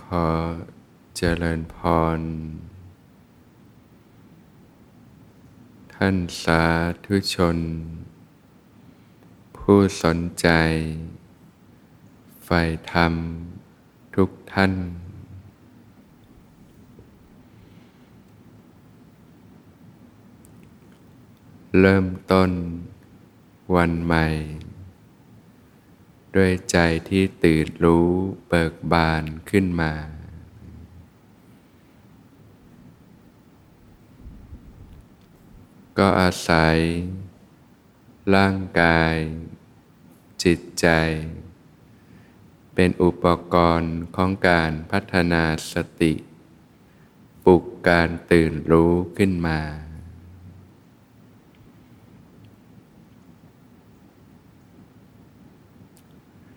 ขอเจริญพร ท่านสาธุชน ผู้สนใจใฝ่ธรรมทุกท่าน เริ่มต้นวันใหม่ ด้วยใจที่ตื่นรู้เบิกบานขึ้นมาก็อาศัย ร่างกาย จิตใจ เป็นอุปกรณ์ของการพัฒนาสติ ปลุกการตื่นรู้ขึ้นมา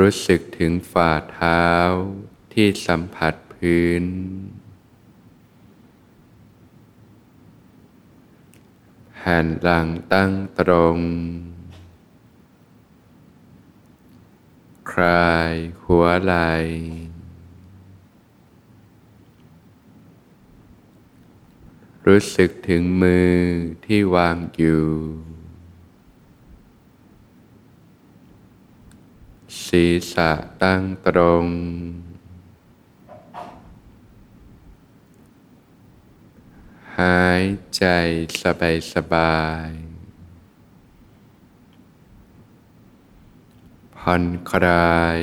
รู้สึกถึงฝ่าเท้าที่สัมผัสพื้น แผ่นหลังตั้งตรง คลายหัวไหล่รู้สึกถึงมือที่วางอยู่ ศีรษะตั้งตรง หายใจสบายสบาย ผ่อนคลาย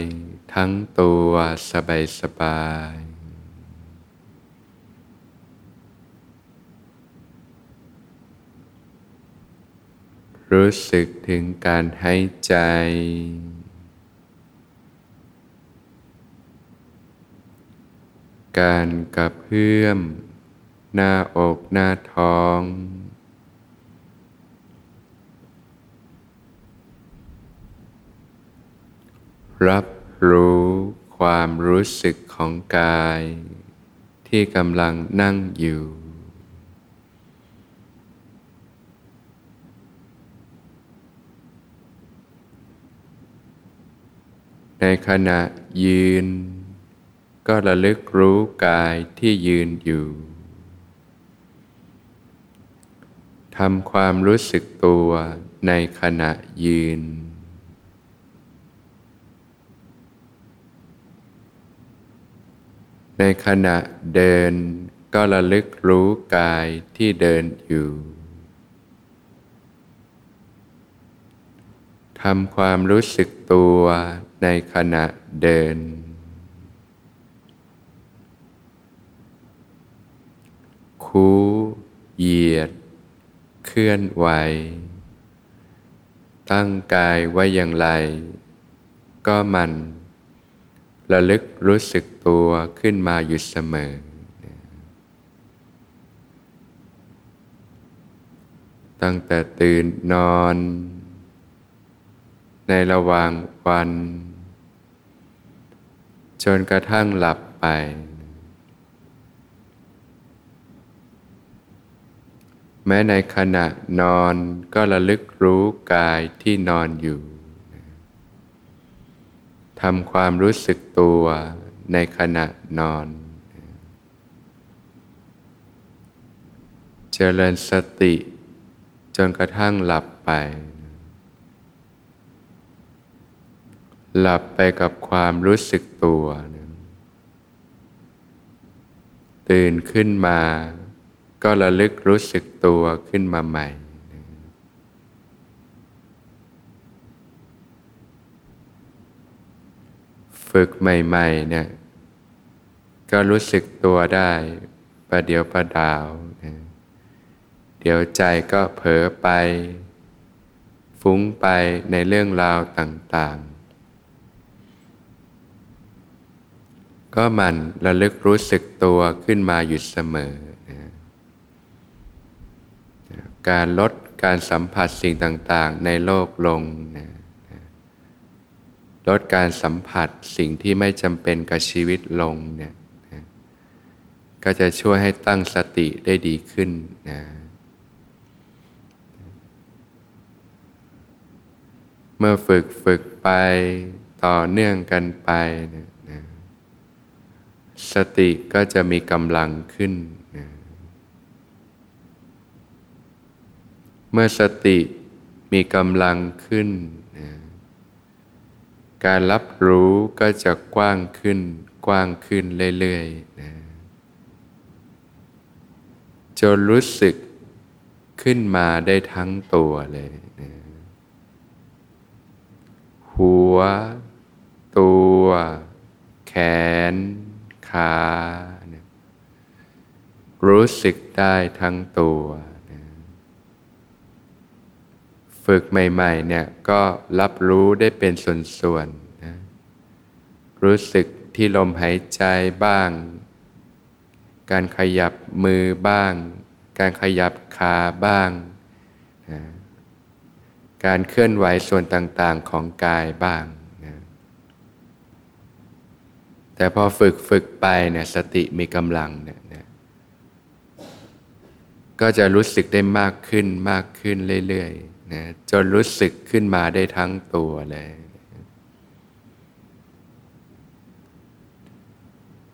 ทั้งตัวสบายสบายรู้สึกถึงการหายใจ การกระเพื่อม หน้าอกหน้าท้อง รับรู้ความรู้สึกของกาย ที่กำลังนั่งอยู่ ในขณะยืน ก็ระลึกรู้กายที่ยืนอยู่ ทำความรู้สึกตัวในขณะยืน ในขณะเดินก็ระลึกรู้กายที่เดินอยู่ ทำความรู้สึกตัวในขณะเดิน คูเหยียด เคลื่อนไหว ตั้งกายไว้อย่างไร ก็มันระลึกรู้สึกตัวขึ้นมาอยู่เสมอ ตั้งแต่ตื่นนอน ในระหว่างวัน จนกระทั่งหลับไป แม้ในขณะนอนก็ระลึกรู้กายที่นอนอยู่ทำความรู้สึกตัวในขณะนอน เจริญสติ จนกระทั่งหลับไป หลับไปกับความรู้สึกตัว ตื่นขึ้นมา ก็ระลึกรู้สึกตัวขึ้นมาใหม่ ฝึกใหม่ๆเนี่ยก็รู้สึกตัวได้ประเดี๋ยวประดาวนะเดี๋ยวใจก็เผลอไป ฟุ้งไปในเรื่องราวต่างๆ ก็มันระลึกรู้สึกตัวขึ้นมาอยู่เสมอ การลดการสัมผัสสิ่งต่างๆ ในโลกลงนะลดการสัมผัสสิ่งที่ไม่จำเป็นกับชีวิตลงเนี่ยนะก็จะช่วยให้ตั้งสติได้ดีขึ้นนะเมื่อฝึกฝึกไปต่อเนื่องกันไปนะนะสติก็จะมีกำลังขึ้นนะ เมื่อสติมีกำลังขึ้นนะการรับรู้ก็จะกว้างขึ้น กว้างขึ้นเรื่อยๆนะจนรู้สึกขึ้นมาได้ทั้งตัวเลยนะหัว ตัว แขน ขานะรู้สึกได้ทั้งตัวนะ ฝึกใหม่ๆเนี่ยก็รับรู้ได้เป็นส่วนๆนะรู้สึกที่ลมหายใจบ้าง การขยับมือบ้าง การขยับขาบ้างนะการเคลื่อนไหวส่วนต่างๆของกายบ้างนะแต่พอฝึกฝึกไปเนี่ยสติมีกำลังเนี่ยนะก็จะรู้สึกได้มากขึ้นมากขึ้นเรื่อยๆ นะจนรู้สึกขึ้นมาได้ทั้งตัวเลย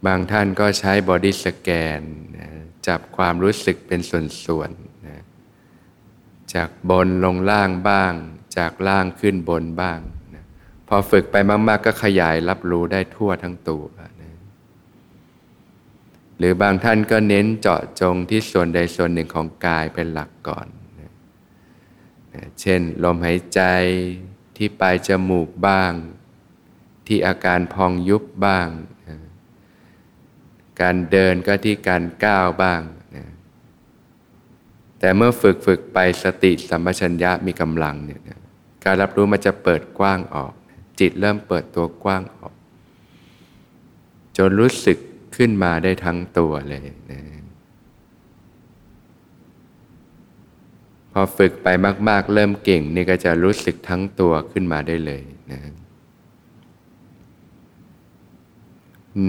บางท่านก็ใช้ body scan นะจับความรู้สึกเป็นส่วนๆนะจากบนลงล่างบ้าง จากล่างขึ้นบนบ้างนะพอฝึกไปมากๆ ก็ขยายรับรู้ได้ทั่วทั้งตัวนะหรือบางท่านก็เน้นเจาะจงที่ส่วนใดส่วนหนึ่งของกายเป็นหลักก่อนน เช่น ลมหายใจที่ปลายจมูกบ้าง ที่อาการพองยุบบ้าง การเดินก็ที่การก้าวบ้าง แต่เมื่อฝึกฝึกไปสติสัมปชัญญะมีกำลังเนี่ยการรับรู้มันจะเปิดกว้างออก จิตเริ่มเปิดตัวกว้างออก จนรู้สึกขึ้นมาได้ทั้งตัวเลยนะพ อฝึกไปมาก ๆ เริ่มเก่งนี่ก็จะรู้สึกทั้งตัวขึ้นมาได้เลยนะ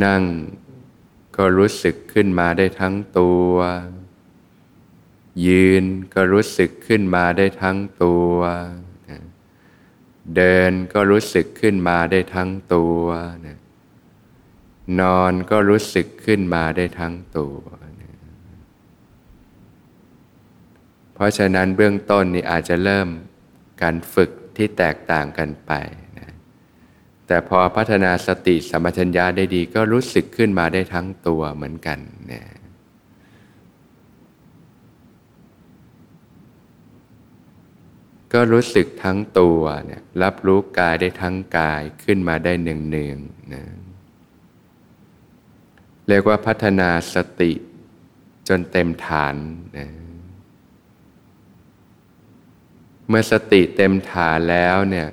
นั่งก็รู้สึกขึ้นมาได้ทั้งตัว ยืนก็รู้สึกขึ้นมาได้ทั้งตัวเดินก็รู้สึกขึ้นมาได้ทั้งตัวนอนก็รู้สึกขึ้นมาได้ทั้งตัว เพราะฉะนั้นเบื้องต้นนี่อาจจะเริ่มการฝึกที่แตกต่างกันไปนะแต่พอพัฒนาสติสมัชัญญาได้ดีก็รู้สึกขึ้นมาได้ทั้งตัวเหมือนกันนะก็รู้สึกทั้งตัวเนี่ยรับรู้กายได้ทั้งกายขึ้นมาได้เนืองๆนะเรียกว่าพัฒนาสติจนเต็มฐานนะ เมื่อสติเต็มฐานแล้วเนี่ย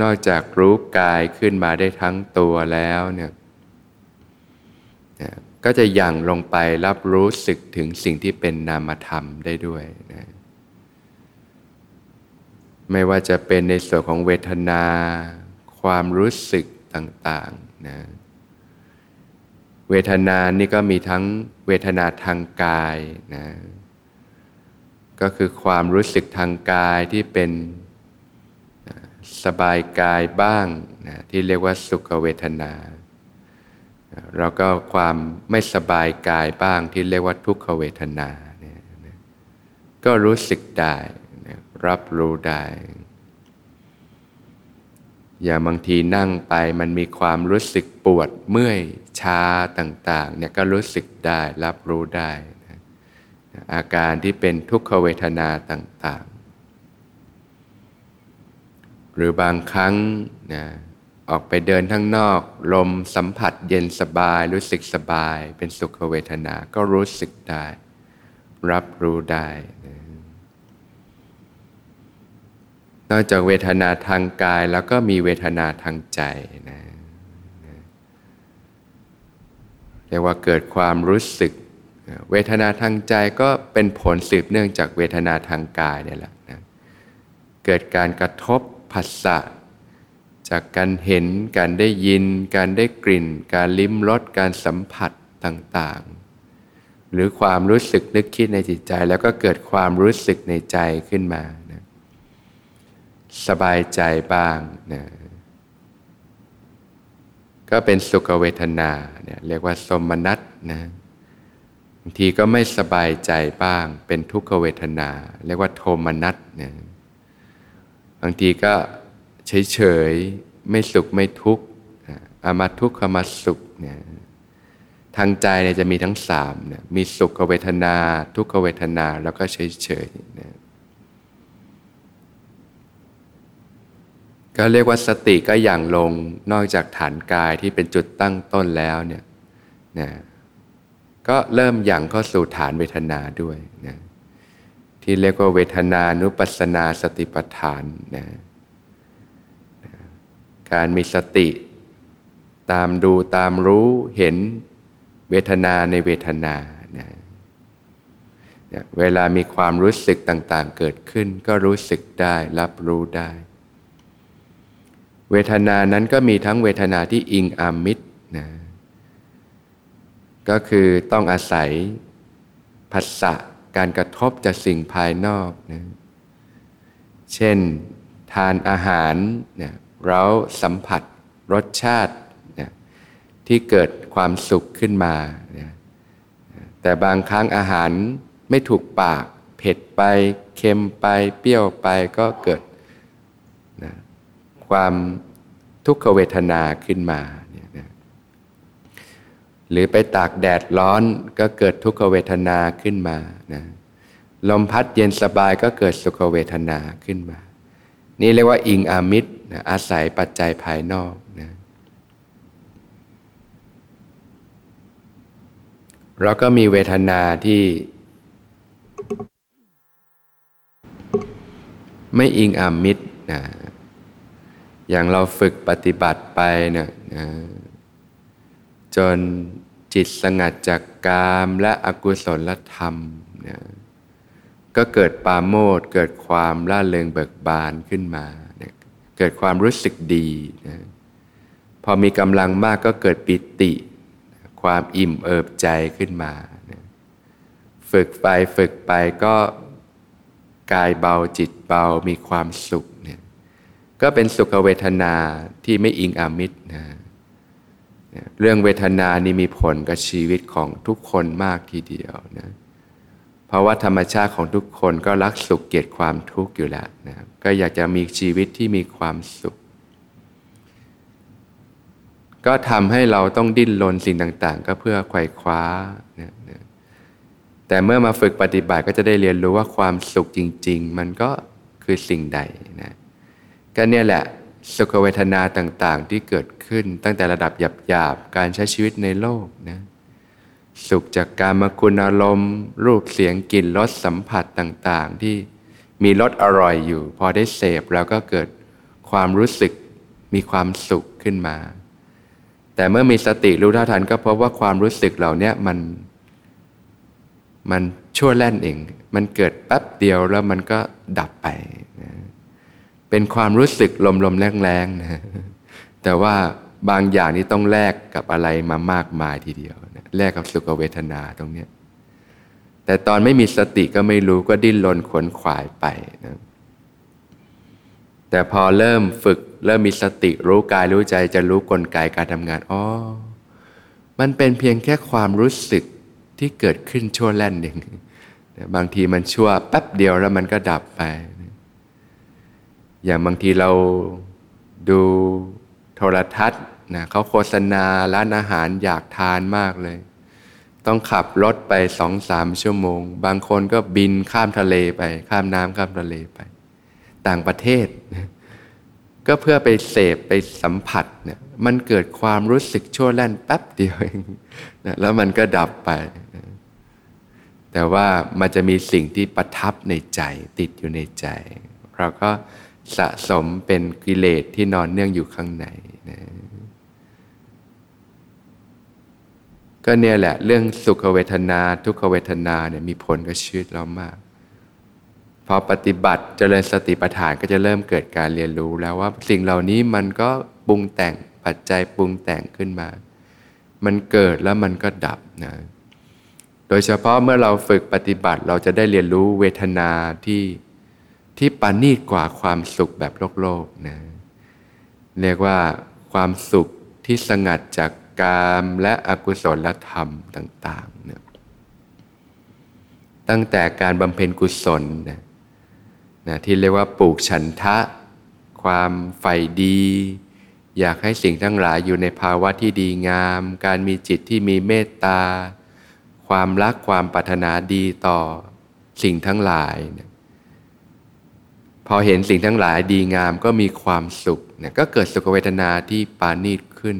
นอกจากรู้กายขึ้นมาได้ทั้งตัวแล้วเนี่ยก็จะยังลงไปรับรู้สึกถึงสิ่งที่เป็นนามธรรมได้ด้วยนะไม่ว่าจะเป็นในส่วนของเวทนา ความรู้สึกต่างๆนะเวทนานี่ก็มีทั้งเวทนาทางกายนะ ก็คือความรู้สึกทางกายที่เป็นสบายกายบ้างนะที่เรียกว่าสุขเวทนาเราก็ความไม่สบายกายบ้างที่เรียกว่าทุกขเวทนาเนี่ยก็รู้สึกได้รับรู้ได้ อย่างบางทีนั่งไปมันมีความรู้สึกปวดเมื่อยชาต่าง ๆ เนี่ยก็รู้สึกได้รับรู้ได้ อาการที่เป็นทุกขเวทนาต่างๆ หรือบางครั้งนะออกไปเดินข้างนอก ลมสัมผัสเย็นสบายรู้สึกสบาย เป็นสุขเวทนาก็รู้สึกได้ รับรู้ได้นอกจากเวทนาทางกายแล้วก็มีเวทนาทางใจนะเรียกว่าเกิดความรู้สึก เวทนาทางใจก็เป็นผลสืบเนื่องจากเวทนาทางกายเนี่ยแหละนะเกิดการกระทบผัสสะจากการเห็น การได้ยิน การได้กลิ่น การลิ้มรส การสัมผัสต่างๆ หรือความรู้สึกนึกคิดในจิตใจ แล้วก็เกิดความรู้สึกในใจขึ้นมานะสบายใจบ้างนะก็เป็นสุขเวทนาเนี่ยเรียกว่าสมนัตนะ บางทีก็ไม่สบายใจบ้าง เป็นทุกขเวทนา เรียกว่าโทมนัตนะบางทีก็เฉยๆไม่สุขไม่ทุกข์อามาทุกขมาสุขเนี่ยทางใจเนี่ยจะมีทั้งสามเนี่ยมีสุขเวทนา ทุกขเวทนาแล้วก็เฉยๆเนี่ยก็เรียกว่าสติก็อย่างลงนอกจากฐานกายที่เป็นจุดตั้งต้นแล้วเนี่ยนะ ก็เริ่มอย่างเข้าสู่ฐานเวทนาด้วยนะที่เรียกว่าเวทนานุปัสนาสติปัฏฐานนะการมีสติ ตามดูตามรู้เห็นเวทนาในเวทนานะเวลามีความรู้สึกต่างๆ เกิดขึ้น ก็รู้สึกได้รับรู้ได้ เวทนานั้นก็มีทั้งเวทนาที่อิงอามิตรนะ ก็คือต้องอาศัยผัสสะการกระทบจากสิ่งภายนอกนะเช่น ทานอาหารเนี่ยเราสัมผัสรสชาตินี่ยที่เกิดความสุขขึ้นมานี่ยแต่บางครั้งอาหารไม่ถูกปาก เผ็ดไป เค็มไป เปรี้ยวไปก็เกิดนะความทุกขเวทนาขึ้นมา หรือไปตากแดดร้อนก็เกิดทุกขเวทนาขึ้นมานะลมพัดเย็นสบายก็เกิดสุขเวทนาขึ้นมา นี่เรียกว่าอิงอามิตรนะอาศัยปัจจัยภายนอกนะเราก็มีเวทนาที่ ไม่อิงอามิตรนะอย่างเราฝึกปฏิบัติไปเนี่ยนะ จนจิตสงัดจากกามและอกุศลธรรมนะก็เกิดปาโมดเกิดความร่าเริงเบิกบานขึ้นมานะเกิดความรู้สึกดีนะพอมีกำลังมากก็เกิดปิติ ความอิ่มเอิบใจขึ้นมานะฝึกไปฝึกไปก็กายเบาจิตเบามีความสุขเนี่ยก็เป็นสุขเวทนาที่ไม่อิงอามิตรนะ เรื่องเวทนานี่มีผลกับชีวิตของทุกคนมากทีเดียวนะเพราะว่าธรรมชาติของทุกคนก็รักสุขเกลียดความทุกข์อยู่แล้วนะก็อยากจะมีชีวิตที่มีความสุข ก็ทำให้เราต้องดิ้นรนสิ่งต่างๆ ก็เพื่อไขว่คว้านะนะแต่เมื่อมาฝึกปฏิบัติก็จะได้เรียนรู้ว่าความสุขจริง ๆ มันก็คือสิ่งใดนะก็เนี่ยแหละ สุขเวทนาต่างๆ ที่เกิดขึ้นตั้งแต่ระดับหยาบๆ การใช้ชีวิตในโลกนะสุขจากการมาคุณอารมณ์ รูปเสียงกลิ่นรสสัมผัสต่างๆ ที่มีรสอร่อยอยู่ พอได้เสพแล้วก็เกิดความรู้สึกมีความสุขขึ้นมา แต่เมื่อมีสติรู้เท่าทันก็พบว่าความรู้สึกเหล่านี้มัน มันชั่วแล่นเอง มันเกิดแป๊บเดียวแล้วมันก็ดับไป เป็นความรู้สึกลมๆแรงๆนะแต่ว่าบางอย่างนี้ต้องแลกกับอะไรมามากมายทีเดียวนะแลกกับสุขเวทนาตรงนี้แต่ตอนไม่มีสติก็ไม่รู้ก็ดิ้นรนขวนขวายไปนะแต่พอเริ่มฝึกเริ่มมีสติรู้กายรู้ใจจะรู้กลไกการทำงานอ๋อมันเป็นเพียงแค่ความรู้สึกที่เกิดขึ้นชั่วแล่นเองบางทีมันชั่วแป๊บเดียวแล้วมันก็ดับไป อย่างบางทีเราดูโทรทัศน์นะเขาโฆษณาร้านอาหารอยากทานมากเลย ต้องขับรถไปสองสามชั่วโมง บางคนก็บินข้ามทะเลไป ข้ามน้ำข้ามทะเลไป ต่างประเทศ ก็เพื่อไปเสพไปสัมผัสเนี่ยมันเกิดความรู้สึกชั่วแล่นแป๊บเดียวเองนะแล้วมันก็ดับไป แต่ว่ามันจะมีสิ่งที่ประทับในใจติดอยู่ในใจ เราก็ สะสมเป็นกิเลสที่นอนเนื่องอยู่ข้างในนะก็เนี่ยแหละ เรื่องสุขเวทนา ทุกขเวทนาเนี่ยมีผลกับชีวิตเรามาก พอปฏิบัติเจริญสติปัฏฐานก็จะเริ่มเกิดการเรียนรู้แล้วว่าสิ่งเหล่านี้มันก็ปรุงแต่งปัจจัยปรุงแต่งขึ้นมา มันเกิดแล้วมันก็ดับนะโดยเฉพาะเมื่อเราฝึกปฏิบัติเราจะได้เรียนรู้เวทนาที่ ที่ปานีตกว่าความสุขแบบโลกโลกนะเรียกว่าความสุขที่สงัดจากกามและอกุศลธรรมต่างๆนะตั้งแต่การบำเพ็ญกุศลนะนะที่เรียกว่าปลูกฉันทะ ความใฝ่ดี อยากให้สิ่งทั้งหลายอยู่ในภาวะที่ดีงาม การมีจิตที่มีเมตตา ความรักความปรารถนาดีต่อสิ่งทั้งหลายนะ พอเห็นสิ่งทั้งหลายดีงามก็มีความสุขเนี่ยก็เกิดสุขเวทนาที่ปานีตขึ้น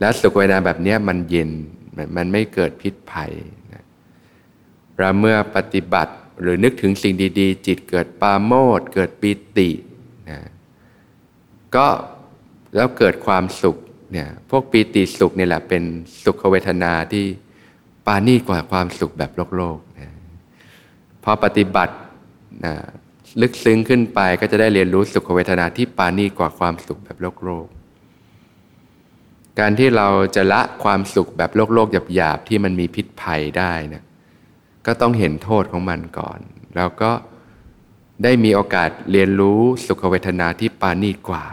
แล้วสุขเวทนาแบบนี้มันเย็นมันไม่เกิดพิษภัยนะเราเมื่อปฏิบัติหรือนึกถึงสิ่งดี ๆ จิตเกิดปาโมดเกิดปิตินะก็แล้วเกิดความสุขเนี่ยพวกปีติสุขเนี่ยแหละเป็นสุขเวทนาที่ปานีกว่าความสุขแบบโลกโลกนะพอปฏิบัตินะ ลึกซึ้งขึ้นไปก็จะได้เรียนรู้สุขเวทนาที่ปานีกว่าความสุขแบบโลกโลก การที่เราจะละความสุขแบบโลกโลกหยาบๆที่มันมีพิษภัยได้นะก็ต้องเห็นโทษของมันก่อน แล้วก็ได้มีโอกาสเรียนรู้สุขเวทนาที่ปานีกว่า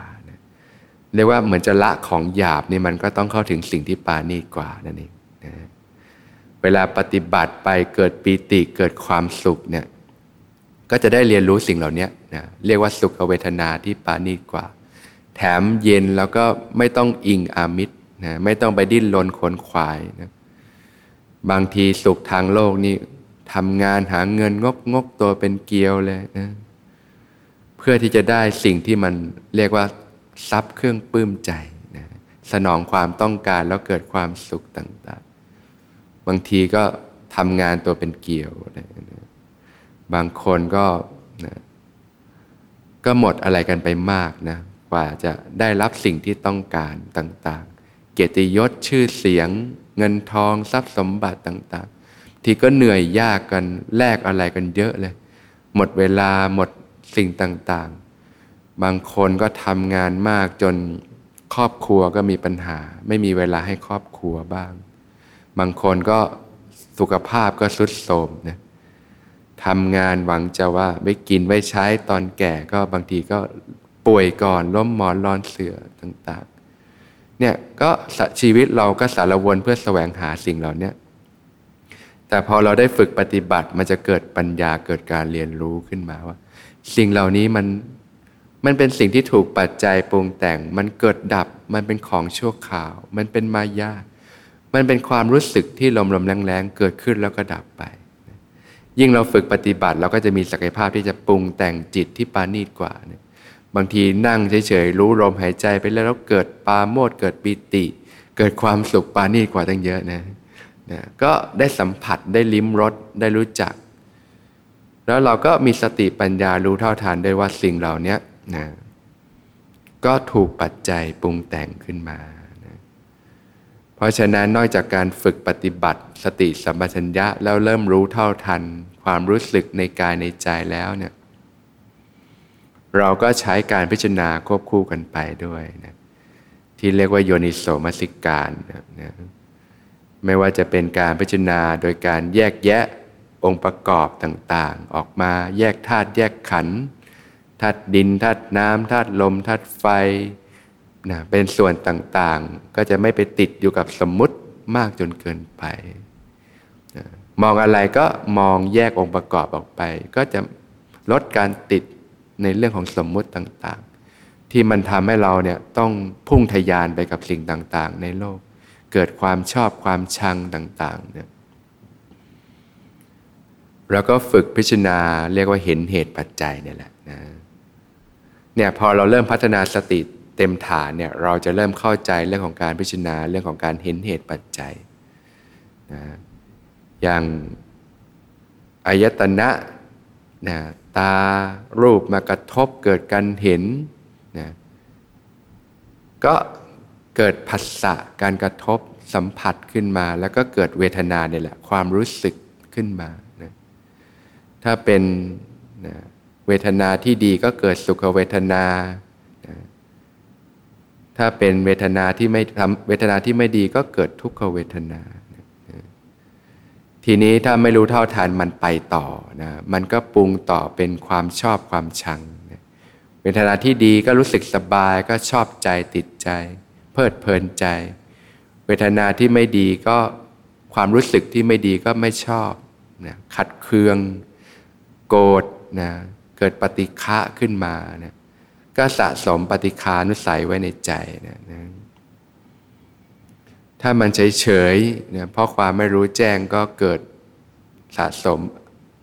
เรียกว่าเหมือนจะละของหยาบนี่มันก็ต้องเข้าถึงสิ่งที่ปานีกว่านั่นเองนะเวลาปฏิบัติไปเกิดปีติเกิดความสุขเนี่ย ก็จะได้เรียนรู้สิ่งเหล่านี้นะเรียกว่าสุขเวทนาที่ปานีกว่า แถมเย็นแล้วก็ไม่ต้องอิงอามิตรนะไม่ต้องไปดิ้นรนขนขวายนะบางทีสุขทางโลกนี่ทำงานหาเงินงกงกตัวเป็นเกลียวเลยนะเพื่อที่จะได้สิ่งที่มันเรียกว่าทรัพย์เครื่องปลื้มใจนะสนองความต้องการแล้วเกิดความสุขต่าง ๆ บางทีก็ทำงานตัวเป็นเกลียวนะ บางคนก็นะก็หมดอะไรกันไปมากนะกว่าจะได้รับสิ่งที่ต้องการต่างๆ เกียรติยศชื่อเสียง เงินทองทรัพย์สมบัติต่างๆ ที่ก็เหนื่อยยากกันแลกอะไรกันเยอะเลย หมดเวลาหมดสิ่งต่างๆ บางคนก็ทำงานมากจนครอบครัวก็มีปัญหา ไม่มีเวลาให้ครอบครัวบ้าง บางคนก็สุขภาพก็สุดโทรมนะ ทำงานหวังจะว่าไว้กินไว้ใช้ตอนแก่ก็บางทีก็ป่วยก่อนล้มหมอนรอนเสือต่างๆเนี่ยก็ชีวิตเราก็สารวนเพื่อแสวงหาสิ่งเหล่านี้แต่พอเราได้ฝึกปฏิบัติมันจะเกิดปัญญาเกิดการเรียนรู้ขึ้นมาว่า สิ่งเหล่านี้มันมันเป็นสิ่งที่ถูกปัจจัยปรุงแต่ง มันเกิดดับมันเป็นของชั่วข่าว มันเป็นมายา มันเป็นความรู้สึกที่ลมๆแรงๆเกิดขึ้นแล้วก็ดับไป ยิ่งเราฝึกปฏิบัติ เราก็จะมีศักยภาพที่จะปรุงแต่งจิตที่ปานีตกว่าเนี่ยบางทีนั่งเฉยๆรู้ลมหายใจไปแล้วเกิดปาโมดเกิดปิติ เกิดความสุขปานีตกว่าตั้งเยอะนะนะก็ได้สัมผัสได้ลิ้มรสได้รู้จัก แล้วเราก็มีสติปัญญารู้เท่าทานได้ว่าสิ่งเหล่านี้นะก็ถูกปัจจัยปรุงแต่งขึ้นมา เพราะฉะนั้นนอกจากการฝึกปฏิบัติสติสัมปชัญญะแล้วเริ่มรู้เท่าทัน ความรู้สึกในกายในใจแล้วเนี่ยเราก็ใช้การพิจารณาควบคู่กันไปด้วยนะที่เรียกว่าโยนิโสมสิการนะไม่ว่าจะเป็นการพิจารณาโดยการแยกแยะองค์ประกอบต่างๆ ออกมาแยกธาตุแยกขันธ์ธาตุดินธาตุน้ำธาตุลมธาตุไฟ นะเป็นส่วนต่างๆ ก็จะไม่ไปติดอยู่กับสมมุติมากจนเกินไปนะมองอะไรก็มองแยกองค์ประกอบออกไป ก็จะลดการติดในเรื่องของสมมุติต่างๆ ที่มันทำให้เราเนี่ยต้องพุ่งทยานไปกับสิ่งต่างๆ ในโลก เกิดความชอบความชังต่างๆเนี่ยเราก็ฝึกพิจารณาเรียกว่าเห็นเหตุปัจจัยเนี่ยแหละนะเนี่ยพอเราเริ่มพัฒนาสติ เต็มฐานเนี่ยเราจะเริ่มเข้าใจเรื่องของการพิจารณาเรื่องของการเห็นเหตุปัจจัยนะอย่างอายตนะนะตารูปมากระทบเกิดการเห็นนะก็เกิดผัสสะการกระทบสัมผัสขึ้นมา แล้วก็เกิดเวทนาเนี่ยแหละความรู้สึกขึ้นมานะถ้าเป็นนะเวทนาที่ดีก็เกิดสุขเวทนานะ ถ้าเป็นเวทนาที่ไม่ทำเวทนาที่ไม่ดีก็เกิดทุกขเวทนา ทีนี้ถ้าไม่รู้เท่าทันมันไปต่อนะ มันก็ปรุงต่อเป็นความชอบความชังนะเวทนาที่ดีก็รู้สึกสบายก็ชอบใจติดใจ เพลิดเพลินใจ เวทนาที่ไม่ดีก็ความรู้สึกที่ไม่ดีก็ไม่ชอบนะขัดเคือง โกรธนะเกิดปฏิฆะขึ้นมานะ ก็สะสมปฏิคานุสัยไว้ในใจนะนะถ้ามันเฉยเฉยเนี่ยเพราะความไม่รู้แจ้งก็เกิดสะสม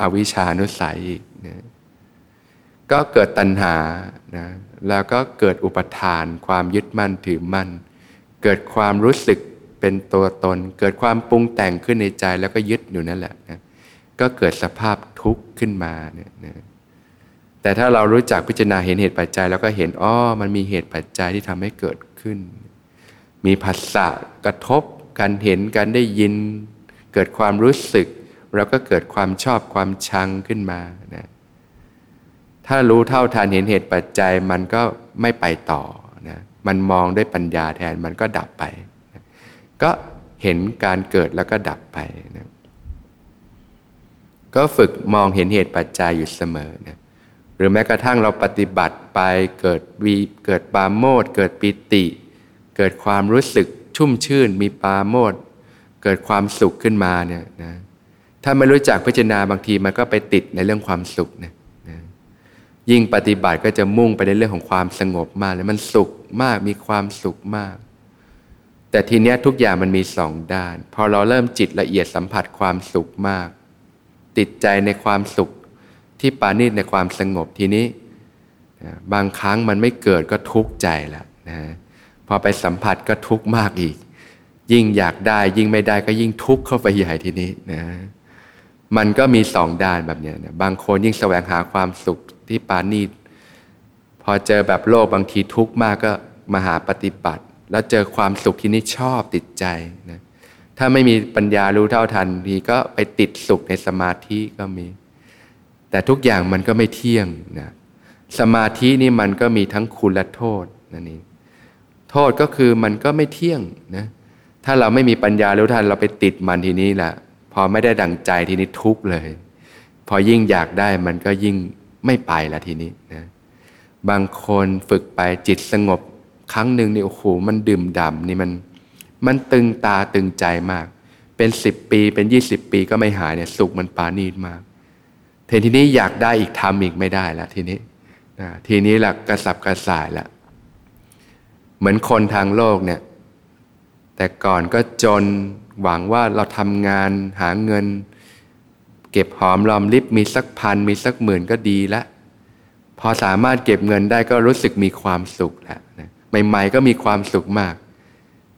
อวิชานุสัยอีกนะก็เกิดตัณหานะแล้วก็เกิดอุปทานความยึดมั่นถือมั่น เกิดความรู้สึกเป็นตัวตน เกิดความปรุงแต่งขึ้นในใจแล้วก็ยึดอยู่นั่นแหละนะก็เกิดสภาพทุกข์ขึ้นมาเนี่ยนะ แต่ถ้าเรารู้จักพิจารณาเห็นเหตุปัจจัย แล้วก็เห็นอ๋อมันมีเหตุปัจจัยที่ทำให้เกิดขึ้น มีผัสสะกระทบการเห็นการได้ยิน เกิดความรู้สึก แล้วก็เกิดความชอบความชังขึ้นมานะถ้ารู้เท่าทันเห็นเหตุปัจจัยมันก็ไม่ไปต่อนะมันมองด้วยปัญญาแทนมันก็ดับไปนะก็เห็นการเกิดแล้วก็ดับไปนะก็ฝึกมองเห็นเหตุปัจจัยอยู่เสมอนะ รือแม้กระทั่งเราปฏิบัติไปเกิดวีเกิดปาโมดเกิดปิติ เกิดความรู้สึกชุ่มชื่นมีปาโมดเกิดความสุขขึ้นมาเนี่ยนะถ้าไม่รู้จักพิจารณาบางทีมันก็ไปติดในเรื่องความสุขนะนะยิ่งปฏิบัติก็จะมุ่งไปในเรื่องของความสงบมากเลยมันสุขมากมีความสุขมาก แต่ทีเนี้ยทุกอย่างมันมีสองด้าน พอเราเริ่มจิตละเอียดสัมผัสความสุขมาก ติดใจในความสุข ที่ปานิชในความสงบทีนี้บางครั้งมันไม่เกิดก็ทุกข์ใจแล้วนะพอไปสัมผัสก็ทุกข์มากอีก ยิ่งอยากได้ยิ่งไม่ได้ก็ยิ่งทุกข์เข้าไปใหญ่ทีนี้นะมันก็มีสองด้านแบบนี้นะบางคนยิ่งแสวงหาความสุขที่ปานีตพอเจอแบบโลกบางทีทุกข์มากก็มาหาปฏิบัติ แล้วเจอความสุขที่นี่ชอบติดใจนะถ้าไม่มีปัญญารู้เท่าทันทีก็ไปติดสุขในสมาธิก็มี แต่ทุกอย่างมันก็ไม่เที่ยงนะสมาธินี่มันก็มีทั้งคุณและโทษนั่นเองโทษก็คือมันก็ไม่เที่ยงนะถ้าเราไม่มีปัญญารู้ทันเราไปติดมันทีนี้แหละพอไม่ได้ดั่งใจทีนี้ทุกเลย พอยิ่งอยากได้มันก็ยิ่งไม่ไปละทีนี้นะบางคนฝึกไปจิตสงบครั้งหนึ่งนี่โอ้โหมันดื่มด่ำนี่มันมันตึงตาตึงใจมาก เป็นสิบปีเป็นยี่สิบปีก็ไม่หายเนี่ยสุขมันปานีดมาก ทีนี้อยากได้อีกทำอีกไม่ได้ละทีนี้นะทีนี้หลักกระสับกระส่ายละเหมือนคนทางโลกเนี่ย แต่ก่อนก็จนหวังว่าเราทำงานหาเงิน เก็บหอมรอมริบมีสักพันมีสักหมื่นก็ดีละพอสามารถเก็บเงินได้ก็รู้สึกมีความสุขแล้วนะใหม่ๆก็มีความสุขมาก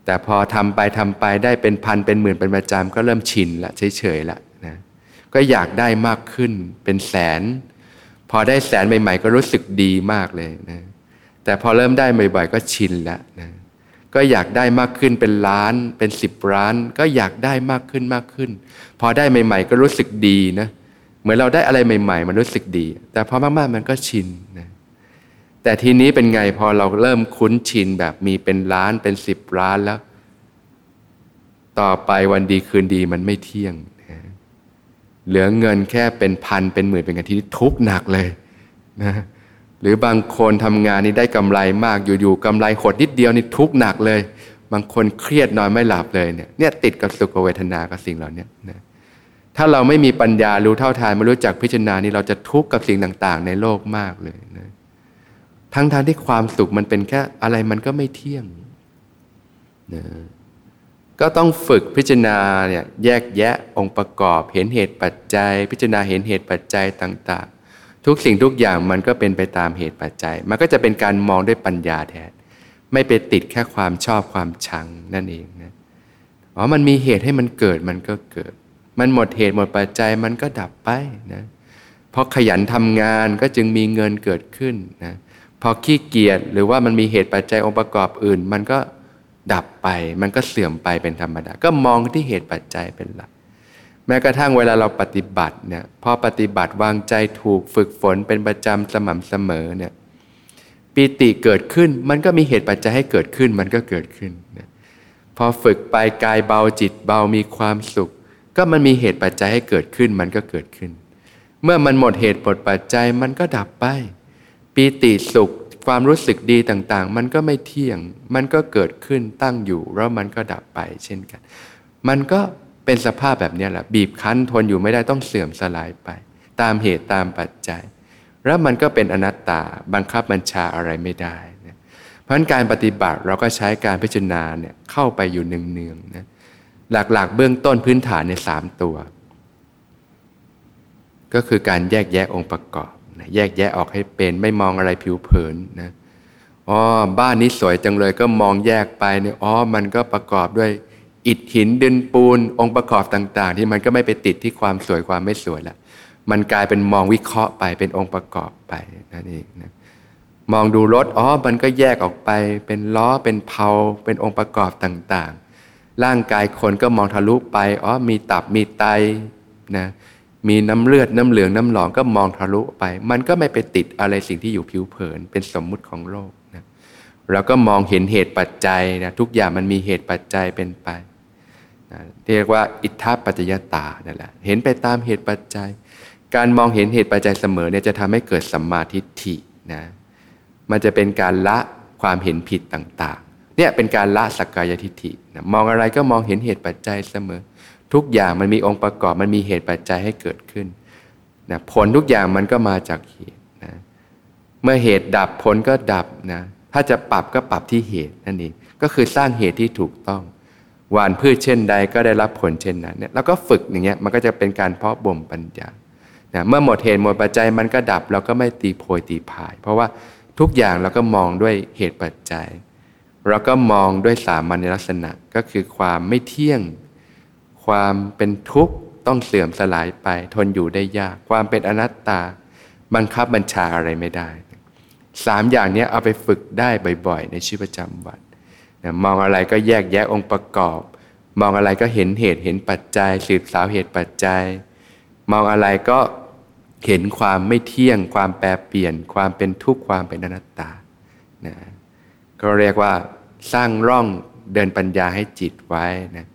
แต่พอทำไปทำไปได้เป็นพันเป็นหมื่นเป็นประจำก็เริ่มชินละเฉยๆละ ก็อยากได้มากขึ้นเป็นแสน พอได้แสนใหม่ ๆ ก็รู้สึกดีมากเลยนะแต่พอเริ่มได้บ่อยๆ ก็ชินแล้วนะก็อยากได้มากขึ้นเป็นล้านเป็นสิบล้าน ก็อยากได้มากขึ้นมากขึ้น พอได้ใหม่ ๆ ก็รู้สึกดีนะเหมือนเราได้อะไรใหม่ ๆ มันรู้สึกดี แต่พอมากๆมันก็ชินนะแต่ทีนี้เป็นไงพอเราเริ่มคุ้นชินแบบมีเป็นล้านเป็นสิบล้านแล้ว ต่อไปวันดีคืนดีมันไม่เที่ยง เหลือเงินแค่เป็นพันเป็นหมื่นเป็นกันที่ทุกหนักเลยนะหรือบางคนทำงานนี่ได้กำไรมากอยู่ๆกำไรหดนิดเดียวนี่ทุกหนักเลย บางคนเครียดนอนไม่หลับเลยเนี่ยเนี่ยติดกับสุขเวทนากับสิ่งเหล่านี้นะถ้าเราไม่มีปัญญารู้เท่าทานไม่รู้จักพิจารณานี่เราจะทุกข์กับสิ่งต่างๆ ในโลกมากเลยนะทั้งทางที่ความสุขมันเป็นแค่อะไรมันก็ไม่เที่ยงนะ ก็ต้องฝึกพิจารณาเนี่ยแยกแยะองค์ประกอบ เห็นเหตุปัจจัย พิจารณาเห็นเหตุปัจจัยต่างๆ ทุกสิ่งทุกอย่างมันก็เป็นไปตามเหตุปัจจัย มันก็จะเป็นการมองด้วยปัญญาแทน ไม่ไปติดแค่ความชอบความชังนั่นเองนะอ๋อมันมีเหตุให้มันเกิดมันก็เกิด มันหมดเหตุหมดปัจจัยมันก็ดับไปนะพราะขยันทำงานก็จึงมีเงินเกิดขึ้นนะพอขี้เกียจหรือว่ามันมีเหตุปัจจัยองค์ประกอบอื่น มันก็ ดับไป มันก็เสื่อมไปเป็นธรรมดา ก็มองที่เหตุปัจจัยเป็นหลัก แม้กระทั่งเวลาเราปฏิบัติเนี่ยพอปฏิบัติวางใจถูกฝึกฝนเป็นประจำสม่ำเสมอเนี่ยปีติเกิดขึ้นมันก็มีเหตุปัจจัยให้เกิดขึ้นมันก็เกิดขึ้นนะพอฝึกไปกายเบาจิตเบามีความสุข ก็มันมีเหตุปัจจัยให้เกิดขึ้นมันก็เกิดขึ้น เมื่อมันหมดเหตุหมดปัจจัยมันก็ดับไปปีติสุข ความรู้สึกดีต่างๆ มันก็ไม่เที่ยง มันก็เกิดขึ้นตั้งอยู่ แล้วมันก็ดับไปเช่นกัน มันก็เป็นสภาพแบบนี้แหละ บีบคั้นทนอยู่ไม่ได้ต้องเสื่อมสลายไป ตามเหตุตามปัจจัย แล้วมันก็เป็นอนัตตาบังคับบัญชาอะไรไม่ได้นะเพราะฉะนั้นการปฏิบัติเราก็ใช้การพิจารณาเนี่ยเข้าไปอยู่เนืองๆนะหลักๆ เบื้องต้นพื้นฐานในสามตัว ก็คือการแยกแยะองค์ประกอบ นะแยกแยะออกให้เป็น ไม่มองอะไรผิวเผินนะอ๋อบ้านนี้สวยจังเลยก็มองแยกไปเนี่ยอ๋อมันก็ประกอบด้วยอิฐหินดินปูน องค์ประกอบต่าง ๆ ที่มันก็ไม่ไปติดที่ความสวยความไม่สวยละมันกลายเป็นมองวิเคราะห์ไปเป็นองค์ประกอบไปนั่นเองนะมองดูรถอ๋อมันก็แยกออกไป เป็นล้อเป็นเพาเป็นองค์ประกอบต่างๆ ร่างกายคนก็มองทะลุไปอ๋อมีตับมีไตนะ มีน้ำเลือดน้ำเหลืองน้ำหลองก็มองทะลุไป มันก็ไม่ไปติดอะไรสิ่งที่อยู่ผิวเผิน เป็นสมมุติของโลกนะเราก็มองเห็นเหตุปัจจัยนะทุกอย่างมันมีเหตุปัจจัยเป็นไปนะเรียกว่าอิทธาปัจจยตานั่นแหละเห็นไปตามเหตุปัจจัย การมองเห็นเหตุปัจจัยเสมอเนี่ยจะทำให้เกิดสัมมาทิฏฐินะมันจะเป็นการละความเห็นผิดต่างๆเนี่ยเป็นการละสักกายทิฏฐินะมองอะไรก็มองเห็นเหตุปัจจัยเสมอ ทุกอย่างมันมีองค์ประกอบมันมีเหตุปัจจัยให้เกิดขึ้นนะผลทุกอย่างมันก็มาจากเหตุนะเมื่อเหตุดับผลก็ดับนะถ้าจะปรับก็ปรับที่เหตุนั่นเองก็คือสร้างเหตุที่ถูกต้องหวานพืชเช่นใดก็ได้รับผลเช่นนั้นเนี่ยแล้วก็ฝึกอย่างเงี้ยมันก็จะเป็นการเพาะบ่มปัญญานะเมื่อหมดเหตุหมดปัจจัยมันก็ดับ เราก็ไม่ตีโพยตีพาย เพราะว่าทุกอย่างเราก็มองด้วยเหตุปัจจัย เราก็มองด้วยสามัญลักษณะก็คือความไม่เที่ยง ความเป็นทุกข์ต้องเสื่อมสลายไป ทนอยู่ได้ยาก ความเป็นอนัตตา บังคับบัญชาอะไรไม่ได้สามอย่างนี้เอาไปฝึกได้บ่อยๆ ในชีวิตประจำวันมองอะไรก็แยกแยะองค์ประกอบ มองอะไรก็เห็นเหตุเห็นปัจจัย สืบสาวเหตุปัจจัย มองอะไรก็เห็นความไม่เที่ยง ความแปรเปลี่ยน ความเป็นทุกข์ความเป็นอนัตตานะก็เรียกว่าสร้างร่องเดินปัญญาให้จิตไว้นะ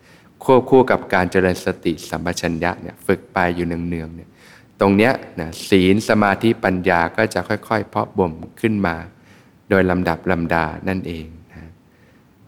ควบคู่กับการเจริญสติสัมปชัญญะเนี่ยฝึกไปอยู่เนืองๆเนี่ยตรงเนี้ยนะศีลสมาธิปัญญาก็จะค่อยๆ เพาะบ่มขึ้นมา โดยลำดับลำดานั่นเอง